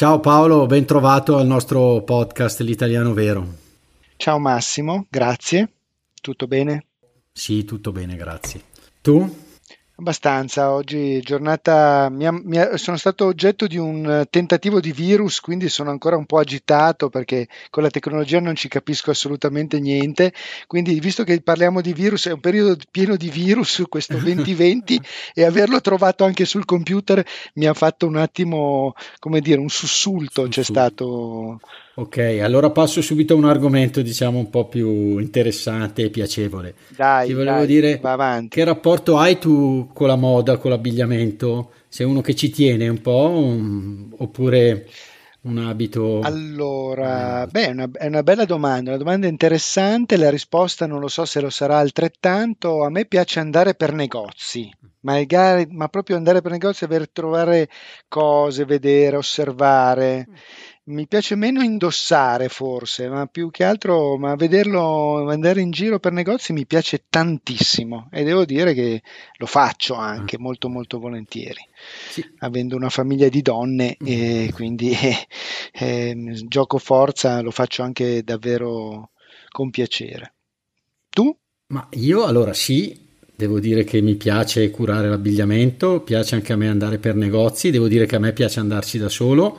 Ciao Paolo, ben trovato al nostro podcast L'Italiano Vero. Ciao Massimo, grazie. Tutto bene? Sì, tutto bene, grazie. Tu? Abbastanza, oggi giornata mi ha, mi ha, sono stato oggetto di un tentativo di virus, quindi sono ancora un po' agitato perché con la tecnologia non ci capisco assolutamente niente. Quindi, visto che parliamo di virus, è un periodo pieno di virus questo 2020 e averlo trovato anche sul computer mi ha fatto un attimo, come dire, un sussulto. C'è stato Ok, allora passo subito a un argomento diciamo un po' più interessante e piacevole. Dai, Ti volevo dai, dire che rapporto hai tu con la moda, con l'abbigliamento? Sei uno che ci tiene un po' um, oppure un abito? Allora, beh, è una, è una bella domanda, una domanda interessante, la risposta non lo so se lo sarà altrettanto. A me piace andare per negozi, magari, ma proprio andare per negozi per trovare cose, vedere, osservare. Mi piace meno indossare forse, ma più che altro ma vederlo andare in giro per negozi mi piace tantissimo e devo dire che lo faccio anche mm. molto molto volentieri, sì. avendo una famiglia di donne mm. e quindi eh, eh, gioco forza lo faccio anche davvero con piacere. Tu? Ma io allora sì, Devo dire che mi piace curare l'abbigliamento, piace anche a me andare per negozi, devo dire che a me piace andarci da solo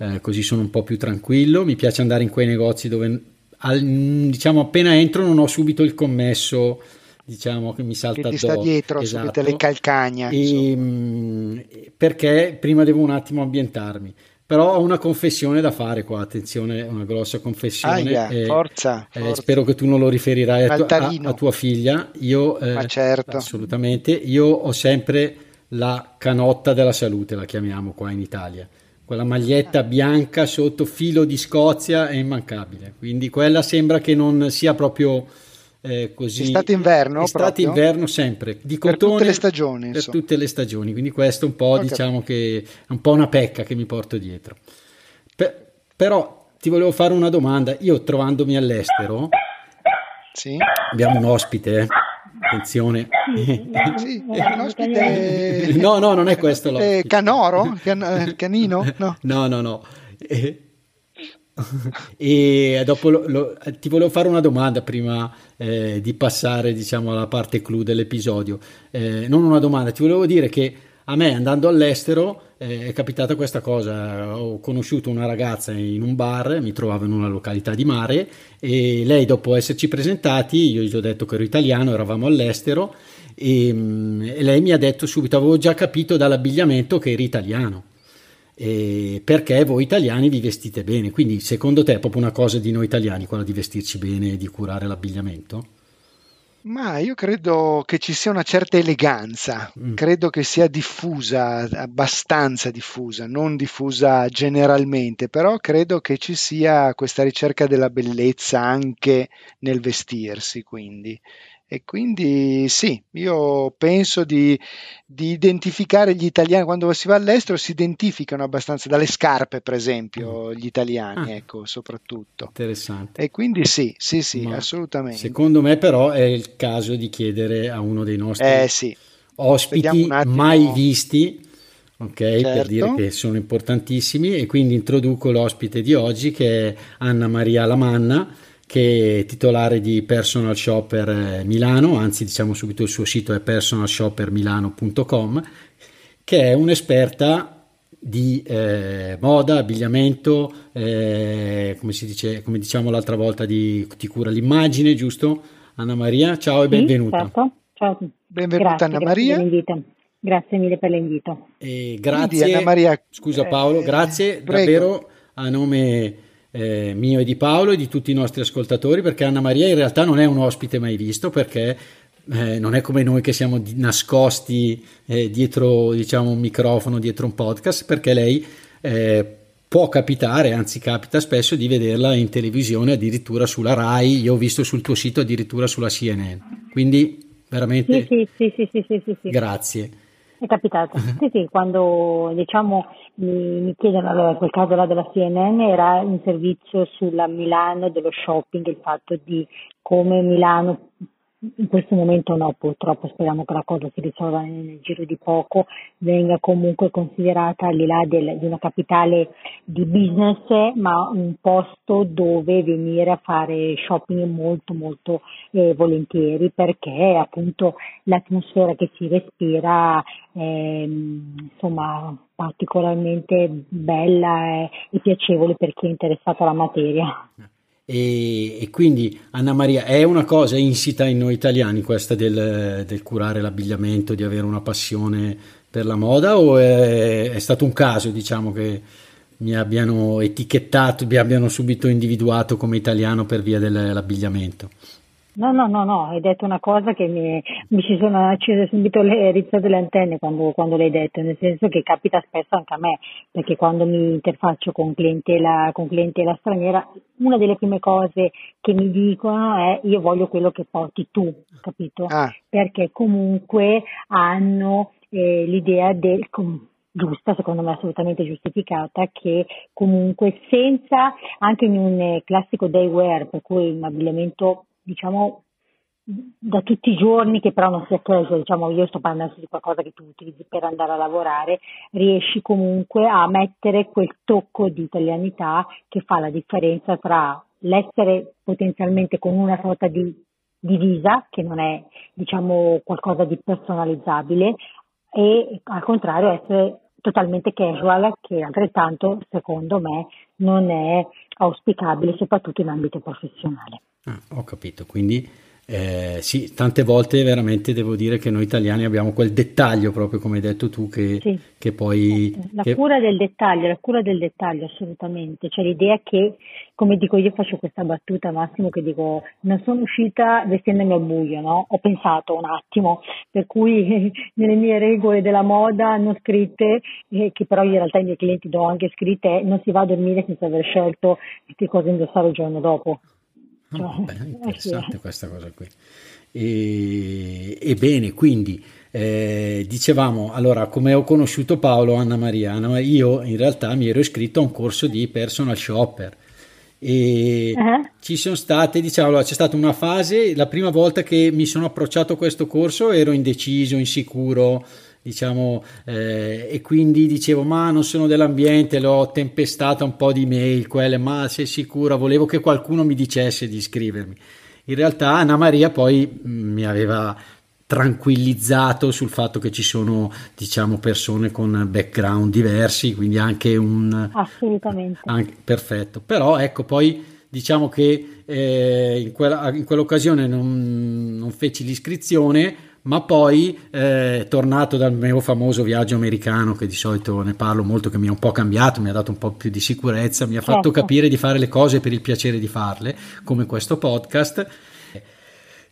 eh, così sono un po' più tranquillo. Mi piace andare in quei negozi dove al, diciamo appena entro non ho subito il commesso diciamo che mi salta che ti sta dietro esatto. subito le calcagna e, mm, perché prima devo un attimo ambientarmi però ho una confessione da fare qua, attenzione, una grossa confessione. Aia, eh, forza, eh, forza. Spero che tu non lo riferirai a, a, a tua figlia. Io, eh, Ma certo. Assolutamente. Io ho sempre la canotta della salute, la chiamiamo qua in Italia quella maglietta bianca sotto filo di Scozia è immancabile. Quindi quella sembra che non sia proprio eh, così. Estate inverno? Estate inverno sempre. Di per tutte le stagioni. Per insomma. tutte le stagioni. Quindi questo un po', diciamo che è un po' una pecca che mi porto dietro. Per, però ti volevo fare una domanda. Io trovandomi all'estero, sì. abbiamo un ospite. Eh attenzione. Sì, l'ospite... No, no, non è questo l'ospite. Canoro? Can- eh, canino? No, no, no. no. E, dopo lo, lo, ti volevo fare una domanda prima eh, di passare diciamo alla parte clou dell'episodio. Eh, non una domanda, ti volevo dire che a me andando all'estero eh, è capitata questa cosa, ho conosciuto una ragazza in un bar, mi trovavo in una località di mare e lei dopo esserci presentati, io gli ho detto che ero italiano, eravamo all'estero e, mm, e lei mi ha detto subito, avevo già capito dall'abbigliamento che eri italiano. E perché voi italiani vi vestite bene, quindi secondo te è proprio una cosa di noi italiani quella di vestirci bene e di curare l'abbigliamento? Ma io credo che ci sia una certa eleganza, mm. credo che sia diffusa, abbastanza diffusa, non diffusa generalmente, però credo che ci sia questa ricerca della bellezza anche nel vestirsi, quindi. E quindi sì, io penso di, di, identificare gli italiani, quando si va all'estero si identificano abbastanza dalle scarpe, per esempio, mm. gli italiani, ah, ecco, soprattutto. Interessante. E quindi sì, sì, sì, Ma assolutamente. Secondo me però è il caso di chiedere a uno dei nostri eh, sì. ospiti mai visti, ok, certo. per dire che sono importantissimi, e quindi introduco l'ospite di oggi che è Anna Maria Lamanna che è titolare di Personal Shopper eh, Milano, anzi diciamo subito il suo sito è personalshoppermilano.com, che è un'esperta di eh, moda, abbigliamento, eh, come si dice, come diciamo l'altra volta, di, ti cura l'immagine, giusto? Anna Maria, ciao e sì, benvenuta. Certo. Ciao. Benvenuta grazie, Anna Maria. Grazie, grazie mille per l'invito. E grazie, Quindi, Anna Maria, scusa Paolo, eh, grazie prego. davvero a nome eh, mio e di Paolo e di tutti i nostri ascoltatori perché Anna Maria in realtà non è un ospite mai visto perché eh, non è come noi che siamo di, nascosti eh, dietro diciamo, un microfono, dietro un podcast, perché lei eh, può capitare, anzi capita spesso di vederla in televisione addirittura sulla RAI, io ho visto sul tuo sito addirittura sulla CNN, quindi veramente sì, sì, sì, sì, sì, sì, sì. grazie. È capitato, sì sì, quando diciamo mi, mi chiedono, allora in quel caso là della CNN era un servizio sulla Milano dello shopping, il fatto di come Milano in questo momento no, purtroppo speriamo che la cosa si risolva nel giro di poco, venga comunque considerata al di là del, di una capitale di business, ma un posto dove venire a fare shopping molto molto eh, volentieri perché appunto l'atmosfera che si respira è insomma particolarmente bella e, e piacevole per chi è interessato alla materia. E, e, quindi Anna Maria è una cosa insita in noi italiani questa del, del curare l'abbigliamento, di avere una passione per la moda o è, è, stato un caso diciamo che mi abbiano etichettato, mi abbiano subito individuato come italiano per via dell'abbigliamento? No, no, no, no, hai detto una cosa che mi, mi si sono accese subito le rizzate le antenne quando, quando, l'hai detto, nel senso che capita spesso anche a me, perché quando mi interfaccio con clientela, con clientela straniera, una delle prime cose che mi dicono è io voglio quello che porti tu, capito? Ah. Perché comunque hanno eh, l'idea del giusta, secondo me assolutamente giustificata, che comunque senza, anche in un classico day wear, per cui un abbigliamento diciamo da tutti i giorni che però non sia preso, diciamo io sto parlando di qualcosa che tu utilizzi per andare a lavorare, riesci comunque a mettere quel tocco di italianità che fa la differenza tra l'essere potenzialmente con una sorta di divisa, che non è diciamo qualcosa di personalizzabile, e al contrario essere totalmente casual, che altrettanto secondo me non è auspicabile soprattutto in ambito professionale. Ah, ho capito, quindi eh, sì, tante volte veramente devo dire che noi italiani abbiamo quel dettaglio proprio come hai detto tu che, sì. che poi... La che... cura del dettaglio, la cura del dettaglio assolutamente, cioè l'idea che, come dico io faccio questa battuta Massimo che dico non sono uscita vestendomi al buio, no? Ho pensato un attimo, per cui nelle mie regole della moda non scritte, eh, che però in realtà i miei clienti do anche scritte, non si va a dormire senza aver scelto che cosa indossare il giorno dopo. Oh, beh, interessante questa cosa qui. E, ebbene, quindi eh, dicevamo, allora, come ho conosciuto Paolo Anna Maria, Anna, io in realtà mi ero iscritto a un corso di personal shopper e uh-huh. ci sono state, diciamo, allora, c'è stata una fase, la prima volta che mi sono approcciato a questo corso ero indeciso, insicuro, diciamo, eh, e quindi dicevo, ma non sono dell'ambiente, l'ho tempestata un po' di mail, quelle, ma sei sicura, volevo che qualcuno mi dicesse di iscrivermi. In realtà Anna Maria poi mm, mi aveva tranquillizzato sul fatto che ci sono diciamo persone con background diversi quindi anche un assolutamente. anche, perfetto. Però ecco poi diciamo che eh, in, quella, in quell'occasione non, non feci l'iscrizione ma poi eh, tornato dal mio famoso viaggio americano che di solito ne parlo molto che mi ha un po' cambiato mi ha dato un po' più di sicurezza mi ha fatto certo. capire di fare le cose per il piacere di farle come questo podcast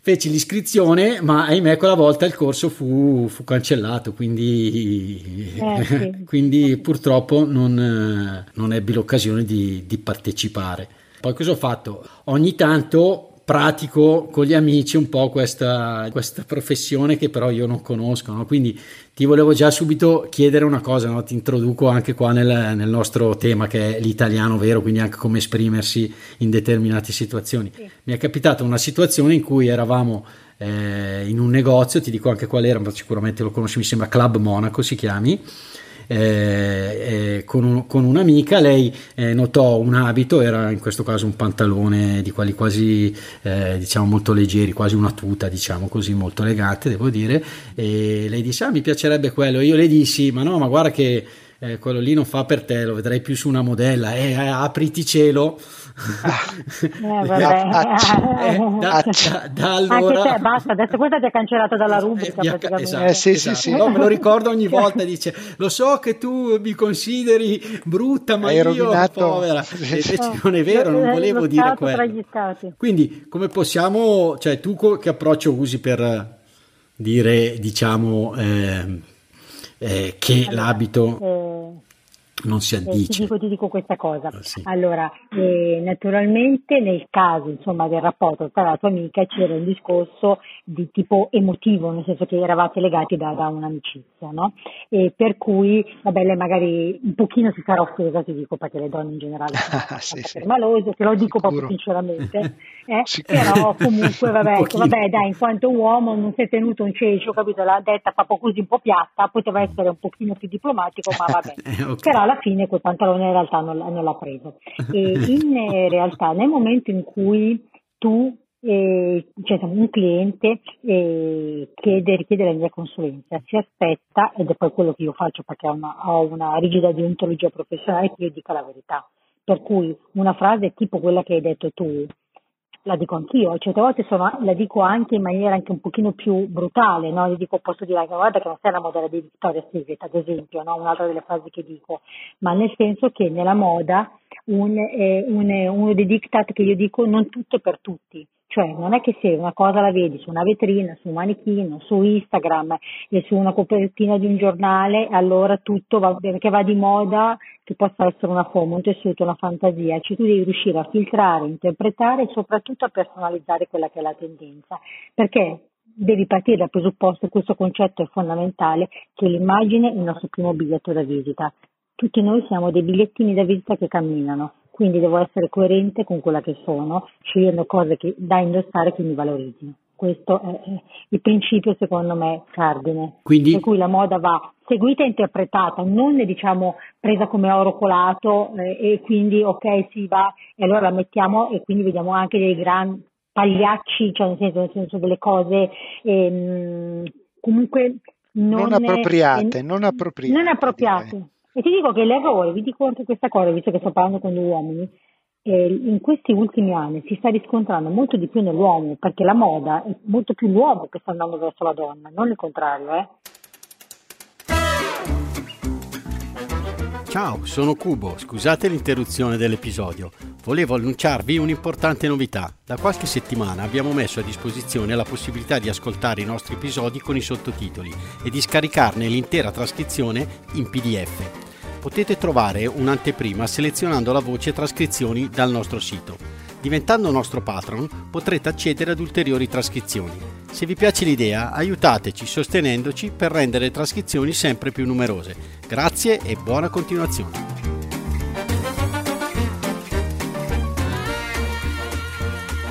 feci l'iscrizione ma ahimè quella volta il corso fu, fu cancellato quindi, eh, sì. quindi purtroppo non, non ebbi l'occasione di, di partecipare poi cosa ho fatto ogni tanto pratico con gli amici un po' questa, questa professione che però io non conosco. No? Quindi ti volevo già subito chiedere una cosa, no? ti introduco anche qua nel, nel, nostro tema che è l'italiano vero, quindi anche come esprimersi in determinate situazioni. Sì. Mi è capitata una situazione in cui eravamo eh, in un negozio, ti dico anche qual era, ma sicuramente lo conosci, mi sembra Club Monaco si chiami eh, eh, con, un, con, un'amica, lei eh, notò un abito, era in questo caso un pantalone di quelli quasi eh, diciamo molto leggeri, quasi una tuta diciamo così, molto elegante devo dire, e lei disse ah mi piacerebbe quello, io le dissi ma no ma guarda che eh, quello lì non fa per te, lo vedrai più su una modella, eh, apriti cielo. Eh, da, da, da allora... Anche te, basta, adesso questa ti ha cancellato dalla rubrica. Eh, esatto, eh, sì, esatto. sì, sì. No, me lo ricordo ogni volta, dice, lo so che tu mi consideri brutta, ma Hai io rovinato... povera. Invece non è vero, non volevo dire quello. Quindi, come possiamo, cioè tu che approccio usi per dire, diciamo... Eh, eh, che l'abito... Non si addice. Eh, ti, dico, ti, dico, questa cosa. Ah, sì. Allora, eh, naturalmente nel caso insomma, del rapporto tra la tua amica c'era un discorso di tipo emotivo, nel senso che eravate legati da, da un'amicizia, no? E per cui, vabbè, lei magari un pochino si sarà offesa, ti dico, perché le donne in generale sono sì, sì. malose, te lo dico Sicuro. proprio sinceramente, eh? però comunque, vabbè, vabbè, dai, in quanto uomo non si è tenuto un cecio, capito? L'ha detta proprio così un po' piatta, poteva essere un pochino più diplomatico, ma vabbè. Eh, okay. Però alla fine quel pantalone in realtà non, non l'ha preso. E in eh, realtà nel momento in cui tu eh, cioè un cliente eh, chiede, richiede la mia consulenza, si aspetta, ed è poi quello che io faccio perché ho una, ho una rigida deontologia professionale che io dica la verità. Per cui una frase tipo quella che hai detto tu, la dico anch'io, certe volte sono, la dico anche in maniera anche un pochino più brutale, no? Gli dico, posso dire anche, guarda che non sei la modella di Victoria's Secret, ad esempio, no? Un'altra delle frasi che dico, ma nel senso che nella moda un, eh, un, uno dei diktat che io dico, non tutto è per tutti. Cioè, non è che se una cosa la vedi su una vetrina, su un manichino, su Instagram e su una copertina di un giornale, allora tutto va, perché va di moda, che possa essere una forma, un tessuto, una fantasia. Cioè, tu devi riuscire a filtrare, interpretare e soprattutto a personalizzare quella che è la tendenza. Perché devi partire dal presupposto, questo concetto è fondamentale, che l'immagine è il nostro primo biglietto da visita. Tutti noi siamo dei bigliettini da visita che camminano quindi devo essere coerente con quella che sono, scegliendo cose che, da indossare che mi valorizzino. Questo è il principio, secondo me, cardine. Quindi... Per cui la moda va seguita e interpretata, non diciamo presa come oro colato eh, e quindi ok si va e allora la mettiamo e quindi vediamo anche dei grandi pagliacci, cioè nel senso, nel senso delle cose ehm, comunque non, non appropriate, eh, non appropriate. Non appropriate. E ti dico che l'errore, vi dico anche questa cosa, visto che sto parlando con gli uomini, eh, in questi ultimi anni si sta riscontrando molto di più nell'uomo, perché la moda è molto più l'uomo che sta andando verso la donna, non il contrario, eh. Ciao, sono Cubo, scusate l'interruzione dell'episodio. Volevo annunciarvi un'importante novità. Da qualche settimana abbiamo messo a disposizione la possibilità di ascoltare i nostri episodi con i sottotitoli e di scaricarne l'intera trascrizione in PDF potete trovare un'anteprima selezionando la voce trascrizioni dal nostro sito. Diventando nostro patron potrete accedere ad ulteriori trascrizioni. Se vi piace l'idea, aiutateci sostenendoci per rendere le trascrizioni sempre più numerose. Grazie e buona continuazione.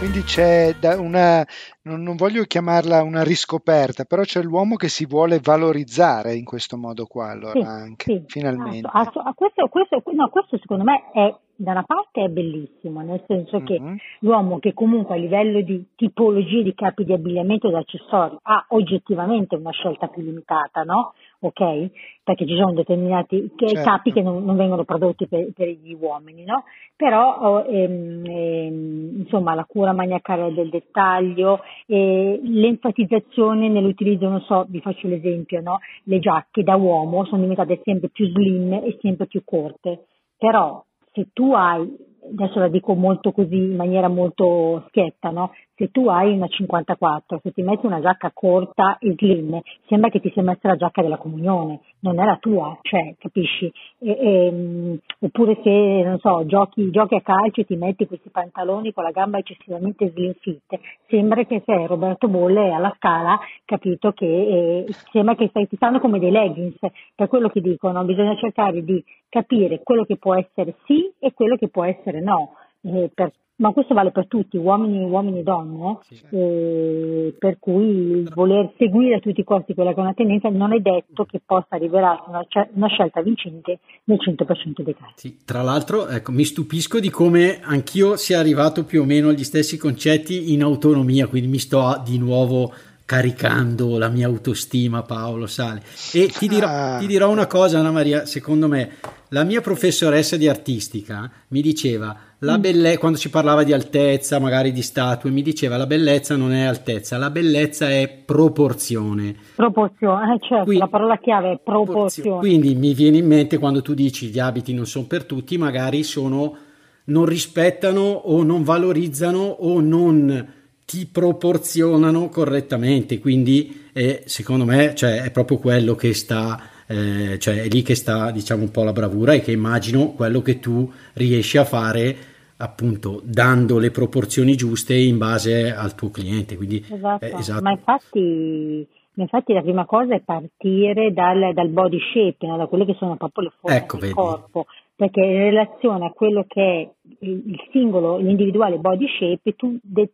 Quindi c'è una, non, voglio chiamarla una riscoperta, però c'è l'uomo che si vuole valorizzare in questo modo qua, allora sì, anche, sì, finalmente. Ass- ass- questo, questo, no, questo secondo me è da una parte è bellissimo, nel senso che mm-hmm. l'uomo che comunque a livello di tipologie di capi di abbigliamento ed accessori ha oggettivamente una scelta più limitata, no? Ok? Perché ci sono determinati certo. capi che non, non vengono prodotti per, per, gli uomini, no? Però oh, ehm, ehm, insomma la cura maniacale del dettaglio, eh, l'enfatizzazione nell'utilizzo, non so, vi faccio l'esempio, no? Le giacche da uomo sono diventate sempre più slim e sempre più corte. Però se tu hai, adesso la dico molto così in maniera molto schietta, no? Se tu hai una 54, se ti metti una giacca corta e slim, sembra che ti sia messa la giacca della comunione, non è la tua, cioè, capisci? E, e, um, oppure se, non so, giochi, giochi, a calcio e ti metti questi pantaloni con la gamba eccessivamente slim fit, sembra che sei Roberto Bolle alla scala, capito? Che eh, sembra che stai, ti stanno come dei leggings, per quello che dicono, bisogna cercare di capire quello che può essere sì e quello che può essere no. Eh, per, ma questo vale per tutti, uomini, uomini e donne, sì. eh, per cui voler seguire a tutti i costi quella che è una tendenza non è detto che possa rivelarsi una, una scelta vincente nel 100% dei casi. Sì, tra l'altro ecco, mi stupisco di come anch'io sia arrivato più o meno agli stessi concetti in autonomia, quindi mi sto di nuovo caricando la mia autostima Paolo Sale e ti dirò, ah. ti dirò una cosa Anna Maria secondo me la mia professoressa di artistica mi diceva la mm. belle- quando si parlava di altezza magari di statue mi diceva la bellezza non è altezza la bellezza è proporzione proporzione eh, certo quindi, la parola chiave è proporzione quindi mi viene in mente quando tu dici gli abiti non sono per tutti magari sono non rispettano o non valorizzano o non ti proporzionano correttamente, quindi eh, secondo me cioè, è proprio quello che sta eh, cioè è lì che sta diciamo un po' la bravura e che immagino quello che tu riesci a fare appunto dando le proporzioni giuste in base al tuo cliente. Quindi, esatto. Eh, esatto. Ma infatti, infatti, la prima cosa è partire dal, dal body shape, no? da quelle che sono proprio le forme ecco, del vedi. corpo, perché in relazione a quello che è il singolo, l'individuale body shape, tu de-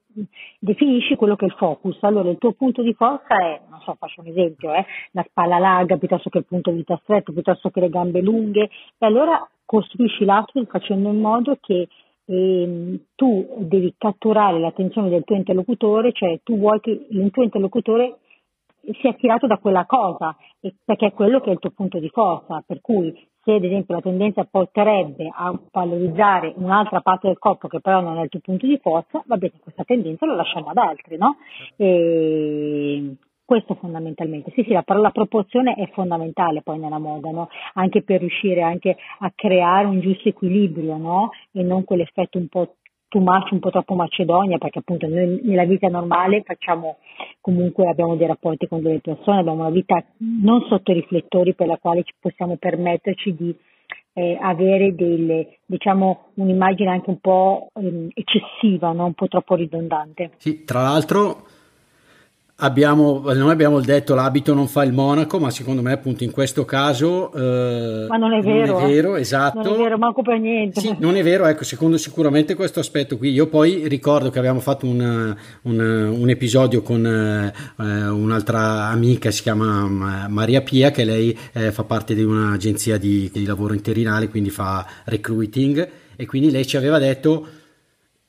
definisci quello che è il focus. Allora il tuo punto di forza è, non so, faccio un esempio, eh, la spalla larga piuttosto che il punto di vita stretto, piuttosto che le gambe lunghe, e allora costruisci l'outfit facendo in modo che e tu devi catturare l'attenzione del tuo interlocutore, cioè tu vuoi che il tuo interlocutore sia attirato da quella cosa, perché è quello che è il tuo punto di forza, per cui se ad esempio la tendenza porterebbe a valorizzare un'altra parte del corpo che però non è il tuo punto di forza, va bene, questa tendenza la lasciamo ad altri, no? E questo fondamentalmente, sì sì, la, la proporzione è fondamentale poi nella moda, no? anche per riuscire anche a creare un giusto equilibrio no? e non quell'effetto un po' too much, un po' troppo macedonia, perché appunto noi nella vita normale facciamo comunque abbiamo dei rapporti con delle persone, abbiamo una vita non sotto i riflettori per la quale possiamo permetterci di eh, avere delle, diciamo, un'immagine anche un po' ehm, eccessiva, no? un po' troppo ridondante. Sì, tra l'altro Abbiamo, noi abbiamo detto l'abito non fa il monaco, ma secondo me appunto in questo caso... Eh, ma non è vero. Non è vero, esatto. Non è vero, manco per niente. Sì, non è vero, ecco, secondo sicuramente questo aspetto qui. Io poi ricordo che abbiamo fatto un, un, un episodio con eh, un'altra amica, si chiama Maria Pia, che lei eh, fa parte di un'agenzia di, di, lavoro interinale, quindi fa recruiting, e quindi lei ci aveva detto,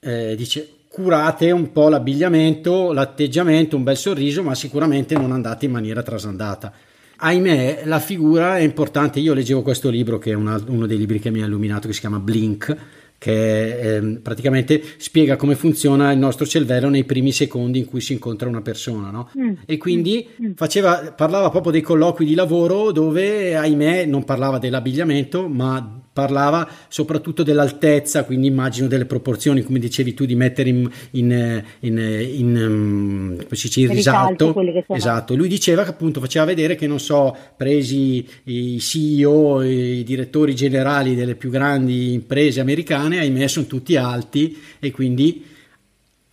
eh, dice curate un po' l'abbigliamento, l'atteggiamento, un bel sorriso, ma sicuramente non andate in maniera trasandata. Ahimè, la figura è importante. Io leggevo questo libro, che è una, uno dei libri che mi ha illuminato, che si chiama Blink, che eh, praticamente spiega come funziona il nostro cervello nei primi secondi in cui si incontra una persona. No? Mm. E quindi mm. mm. faceva, parlava proprio dei colloqui di lavoro dove, ahimè, non parlava dell'abbigliamento, ma parlava soprattutto dell'altezza, quindi immagino delle proporzioni, come dicevi tu, di mettere in, in, in, in, um, in risalto. Esatto, lui diceva che appunto faceva vedere che non so, presi i CEO, i direttori generali delle più grandi imprese americane, ahimè sono tutti alti e quindi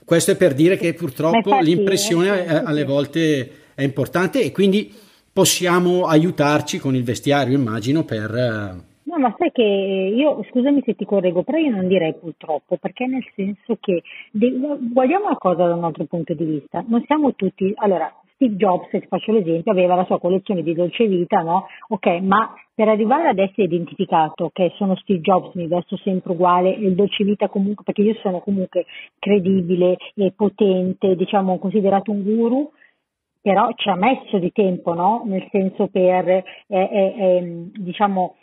questo è per dire che purtroppo infatti, l'impressione eh, alle volte è importante e quindi possiamo aiutarci con il vestiario, immagino, per eh, ma sai che io, scusami se ti correggo, però io non direi purtroppo, perché nel senso che guardiamo la cosa da un altro punto di vista. Non siamo tutti, allora, Steve Jobs, se faccio l'esempio, aveva la sua collezione di dolce vita, no? Ok, ma per arrivare ad essere identificato che sono Steve Jobs, mi vesto sempre uguale, il dolce vita comunque, perché io sono comunque credibile e potente, diciamo considerato un guru, però ci ha messo di tempo, no? Nel senso per, eh, eh, eh, diciamo,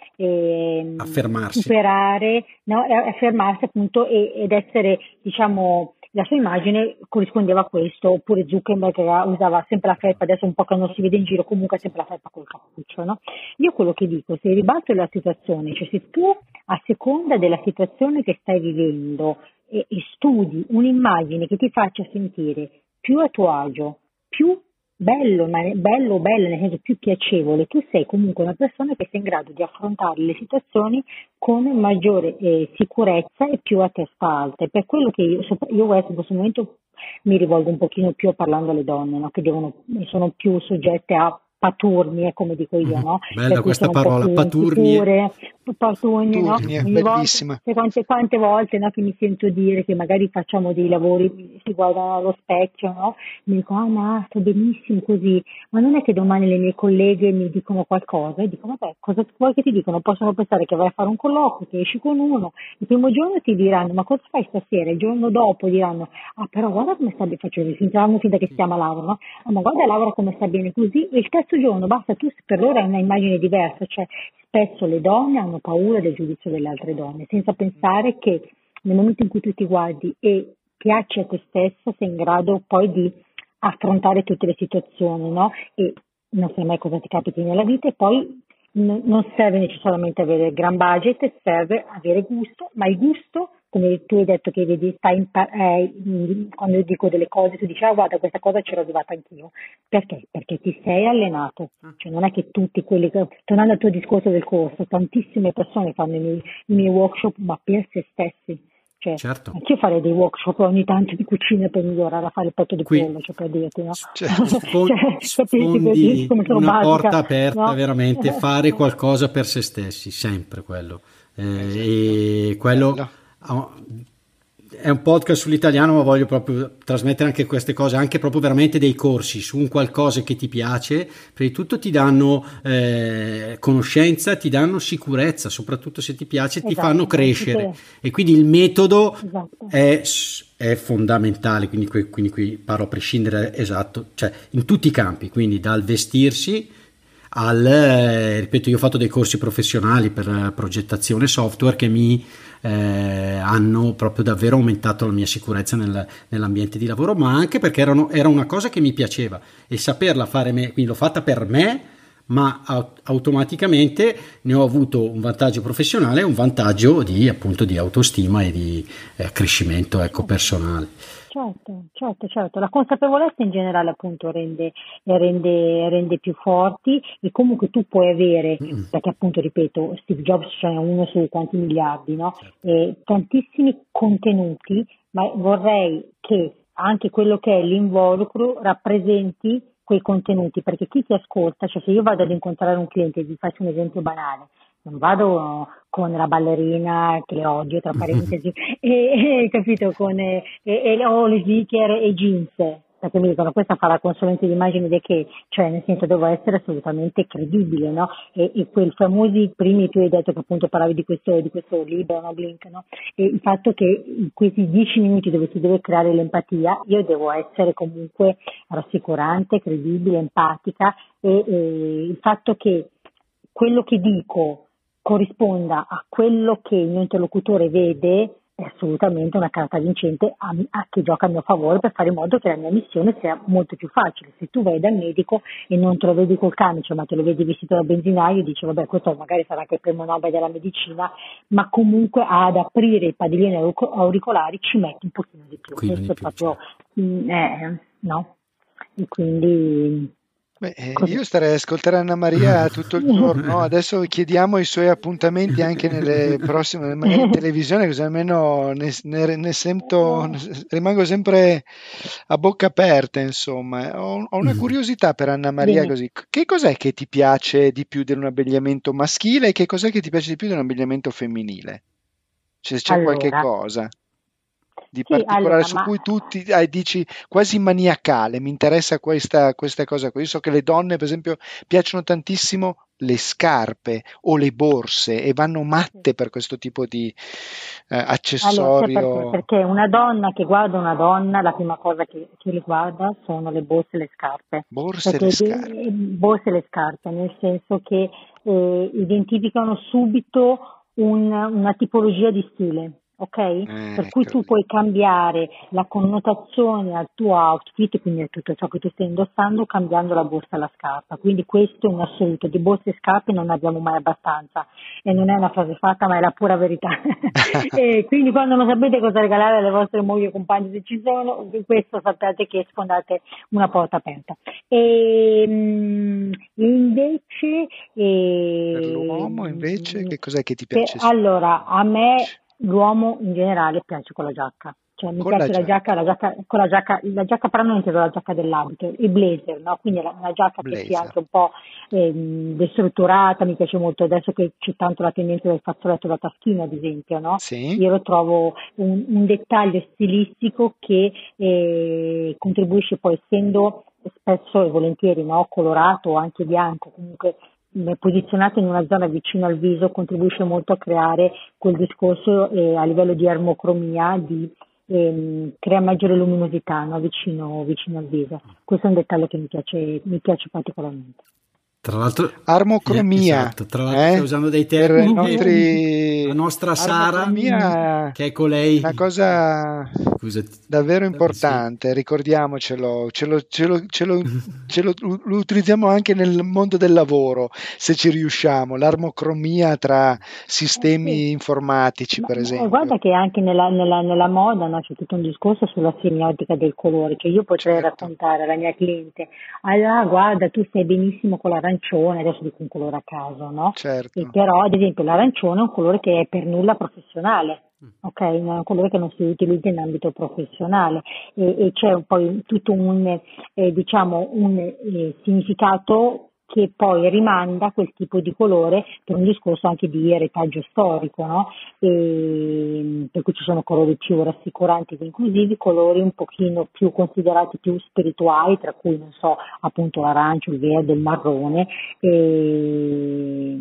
affermarsi. superare, no? affermarsi appunto ed essere, diciamo, la sua immagine corrispondeva a questo, oppure Zuckerberg che usava sempre la felpa, adesso un po' che non si vede in giro, comunque sempre la felpa col cappuccio, no? Io quello che dico, se ribalto la situazione, cioè se tu a seconda della situazione che stai vivendo e, e studi un'immagine che ti faccia sentire più a tuo agio, più bello, ma bello o bella nel senso più piacevole, tu sei comunque una persona che sei in grado di affrontare le situazioni con maggiore eh, sicurezza e più a testa alta. Per quello che io, io in questo momento mi rivolgo un pochino più parlando alle donne, no? che devono, sono più soggette a paturnie, come dico io, no? Bella questa parola, paturnie. paturnie, no? bellissima. Volte, quante, quante volte no, che mi sento dire che magari facciamo dei lavori, si guardano allo specchio, no? Mi dico, ah ma sto benissimo così, ma non è che domani le mie colleghe mi dicono qualcosa e dico, vabbè, cosa vuoi che ti dicono? Possono pensare che vai a fare un colloquio, che esci con uno, il primo giorno ti diranno, ma cosa fai stasera? Il giorno dopo diranno, ah però guarda come sta bene, faccio fingiamo finta che si chiama Laura, no? Ah, ma guarda Laura come sta bene così, e il terzo giorno basta, tu per loro hai una immagine diversa, cioè spesso le donne hanno paura del giudizio delle altre donne, senza pensare che nel momento in cui tu ti guardi e piaci a te stessa sei in grado poi di affrontare tutte le situazioni, no? E non sai mai cosa ti capiti nella vita e poi non serve necessariamente avere gran budget, serve avere gusto, ma il gusto come tu hai detto che vedi, impa- eh, quando io dico delle cose, tu dici, ah guarda, questa cosa c'ero arrivata anch'io. Perché? Perché ti sei allenato. Ah. Cioè, non è che tutti quelli che, tornando al tuo discorso del corso, tantissime persone fanno i miei, i miei workshop, ma per se stessi. Cioè, certo. Anche io farei dei workshop ogni tanto di cucina per migliorare a fare il petto di Qui, pollo, cioè per dirti, no? Cioè, sfon- cioè, sfondi una porta aperta, no? veramente fare qualcosa per se stessi, sempre quello. Eh, esatto. E quello è un podcast sull'italiano, ma voglio proprio trasmettere anche queste cose, anche proprio veramente dei corsi su un qualcosa che ti piace. Prima di tutto ti danno eh, conoscenza, ti danno sicurezza, soprattutto se ti piace, esatto, ti fanno crescere. Sì. E quindi il metodo esatto. è, è, fondamentale, quindi qui, quindi qui parlo a prescindere, esatto, cioè in tutti i campi, quindi dal vestirsi al, eh, ripeto, io ho fatto dei corsi professionali per progettazione software che mi eh, hanno proprio davvero aumentato la mia sicurezza nel, nell'ambiente di lavoro, ma anche perché erano, era una cosa che mi piaceva. E saperla fare me, quindi l'ho fatta per me, ma automaticamente ne ho avuto un vantaggio professionale e un vantaggio di, appunto, di autostima e di eh, crescimento ecco, personale. Certo, certo, certo. La consapevolezza in generale appunto rende, rende, rende più forti e comunque tu puoi avere, mm. perché appunto ripeto, Steve Jobs c'è uno su quanti miliardi, no? E tantissimi contenuti, ma vorrei che anche quello che è l'involucro rappresenti quei contenuti, perché chi ti ascolta, cioè se io vado ad incontrare un cliente, vi faccio un esempio banale, non vado con la ballerina che odio tra parentesi e, e, capito con e, e, o le sneaker e jeans perché mi dicono questa fa la consulenza di immagine di che cioè nel senso devo essere assolutamente credibile no? e, e quei famosi primi tu hai detto che appunto parlavi di questo, di questo libro no? Blink no? e il fatto che in questi dieci minuti dove si deve creare l'empatia io devo essere comunque rassicurante credibile empatica e, e il fatto che quello che dico corrisponda a quello che il mio interlocutore vede è assolutamente una carta vincente a, a, che gioca a mio favore per fare in modo che la mia missione sia molto più facile. Se tu vai dal medico e non te lo vedi col camice, ma te lo vedi vestito da benzinaio, dici vabbè questo magari sarà anche il premio Nobel della medicina, ma comunque ad aprire i padiglioni auricolari ci metti un pochino di più. Quindi Questo è proprio, mh, eh, no? E quindi Beh, eh, io starei a ascoltare Anna Maria tutto il giorno. Adesso chiediamo i suoi appuntamenti anche nelle prossime magari in televisione, così almeno ne, ne, ne sento, ne, rimango sempre a bocca aperta. Insomma, ho, ho, una curiosità per Anna Maria. Così. Che cos'è che ti piace di più di un abbigliamento maschile e che cos'è che ti piace di più di un abbigliamento femminile? C'è, c'è allora, qualche cosa? Di sì, particolare allora, su ma... cui tu ti, eh, dici quasi maniacale, mi interessa questa, questa cosa qui. Io so che le donne, per esempio, piacciono tantissimo le scarpe o le borse e vanno matte per questo tipo di eh, accessorio. Allora, perché, perché, una donna che guarda una donna, la prima cosa che, che le guarda sono le borse e le scarpe. Borse e le scarpe. borse e le scarpe, nel senso che eh, identificano subito un, una tipologia di stile ok? Eh, per cui tu puoi cambiare la connotazione al tuo outfit, quindi a tutto ciò che tu stai indossando, cambiando la borsa e la scarpa. Quindi questo è un assoluto, di borse e scarpe non ne abbiamo mai abbastanza e non è una frase fatta ma è la pura verità. e quindi quando non sapete cosa regalare alle vostre mogli o compagni se ci sono, questo sappiate che sfondate una porta aperta. E, ehm, invece... E, per l'uomo invece che cos'è che ti piace? Per, allora, a me l'uomo in generale piace con la giacca. Cioè, mi con piace la giacca, la giacca, con la giacca, la giacca però non intendo la giacca dell'abito, il blazer, no? Quindi la, una giacca blazer. che sia anche un po' eh, destrutturata, mi piace molto adesso che c'è tanto la tendenza del fazzoletto da taschino, ad esempio, no? Sì. Io lo trovo un, un dettaglio stilistico che eh, contribuisce poi, essendo spesso e volentieri no? colorato o anche bianco, comunque posizionato in una zona vicino al viso contribuisce molto a creare quel discorso eh, a livello di armocromia, di ehm, crea maggiore luminosità no? vicino, vicino, al viso. Questo è un dettaglio che mi piace, mi piace particolarmente. Tra l'altro, armocromia. Esatto, tra l'altro eh? usando dei termini nostri... la nostra Sara che è colei una cosa Scusati. davvero importante, ricordiamocelo, ce lo, ce, lo, ce, lo, ce lo, lo, utilizziamo anche nel mondo del lavoro se ci riusciamo, l'armocromia tra sistemi sì. informatici per esempio. Guarda che anche nella, nella, nella moda no, c'è tutto un discorso sulla semiotica del colore che io potrei certo. raccontare alla mia cliente, allora guarda tu stai benissimo con l'arancione l'arancione, adesso dico un colore a caso, no? Certo. E però ad esempio l'arancione è un colore che è per nulla professionale, mm. ok? È un colore che non si utilizza in ambito professionale e, e c'è poi tutto un, eh, diciamo, un eh, significato che poi rimanda quel tipo di colore per un discorso anche di retaggio storico, no? e, per cui ci sono colori più rassicuranti ed inclusivi, colori un pochino più considerati più spirituali, tra cui non so, appunto l'arancio, il verde, il marrone, e,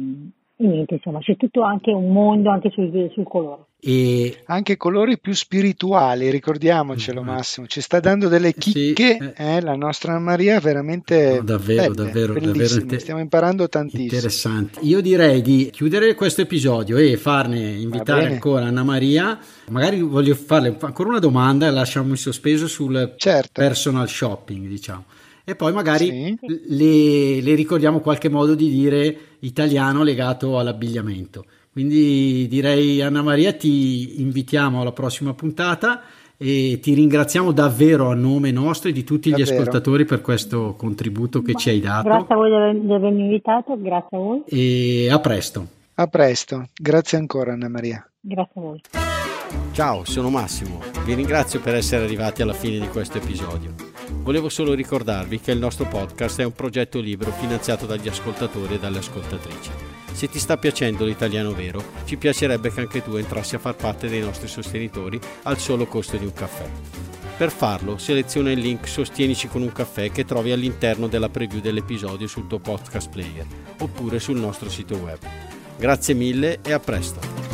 e niente, insomma, c'è tutto anche un mondo anche sul, sul colore. E... Anche colori più spirituali, ricordiamocelo mm-hmm. Massimo, ci sta dando delle chicche, sì, eh. Eh, la nostra Maria veramente no, davvero, belle, davvero, davvero inter- stiamo imparando tantissimo. Interessanti. Io direi di chiudere questo episodio e farne invitare ancora Anna Maria. Magari voglio farle ancora una domanda e lasciamo in sospeso sul certo. personal shopping, diciamo e poi magari sì. le, le, ricordiamo qualche modo di dire italiano legato all'abbigliamento. Quindi direi Anna Maria ti invitiamo alla prossima puntata e ti ringraziamo davvero a nome nostro e di tutti davvero. gli ascoltatori per questo contributo che Ma, ci hai dato. Grazie a voi di avermi invitato, grazie a voi. E a presto. A presto, grazie ancora Anna Maria. Grazie a voi. Ciao, sono Massimo. Vi ringrazio per essere arrivati alla fine di questo episodio. Volevo solo ricordarvi che il nostro podcast è un progetto libero finanziato dagli ascoltatori e dalle ascoltatrici. Se ti sta piacendo l'italiano vero, ci piacerebbe che anche tu entrassi a far parte dei nostri sostenitori al solo costo di un caffè. Per farlo, seleziona il link Sostienici con un caffè che trovi all'interno della preview dell'episodio sul tuo podcast player oppure sul nostro sito web. Grazie mille e a presto!